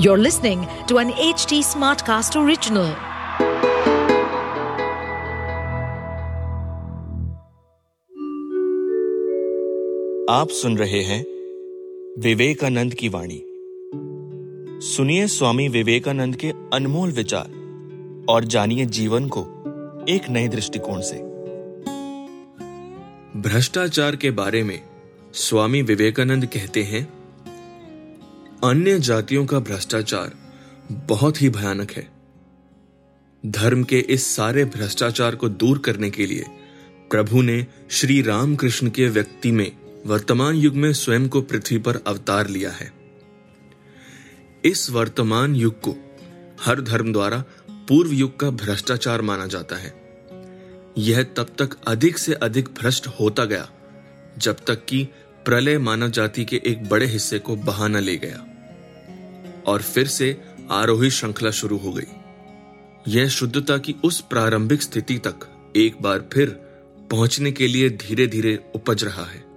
You're listening to an HT Smartcast original. आप सुन रहे हैं विवेकानंद की वाणी सुनिए स्वामी विवेकानंद के अनमोल विचार और जानिए जीवन को एक नए दृष्टिकोण से भ्रष्टाचार के बारे में स्वामी विवेकानंद कहते हैं अन्य जातियों का भ्रष्टाचार बहुत ही भयानक है। धर्म के इस सारे भ्रष्टाचार को दूर करने के लिए प्रभु ने श्री रामकृष्ण के व्यक्ति में वर्तमान युग में स्वयं को पृथ्वी पर अवतार लिया है। इस वर्तमान युग को हर धर्म द्वारा पूर्व युग का भ्रष्टाचार माना जाता है। यह तब तक अधिक से अधिक भ्रष्ट होता गया, जब तक कि प्रलय मानव जाति के एक बड़े हिस्से को बहाना ले गया। और फिर से आरोही श्रृंखला शुरू हो गई। यह शुद्धता की उस प्रारंभिक स्थिति तक एक बार फिर पहुँचने के लिए धीरे धीरे उपज रहा है।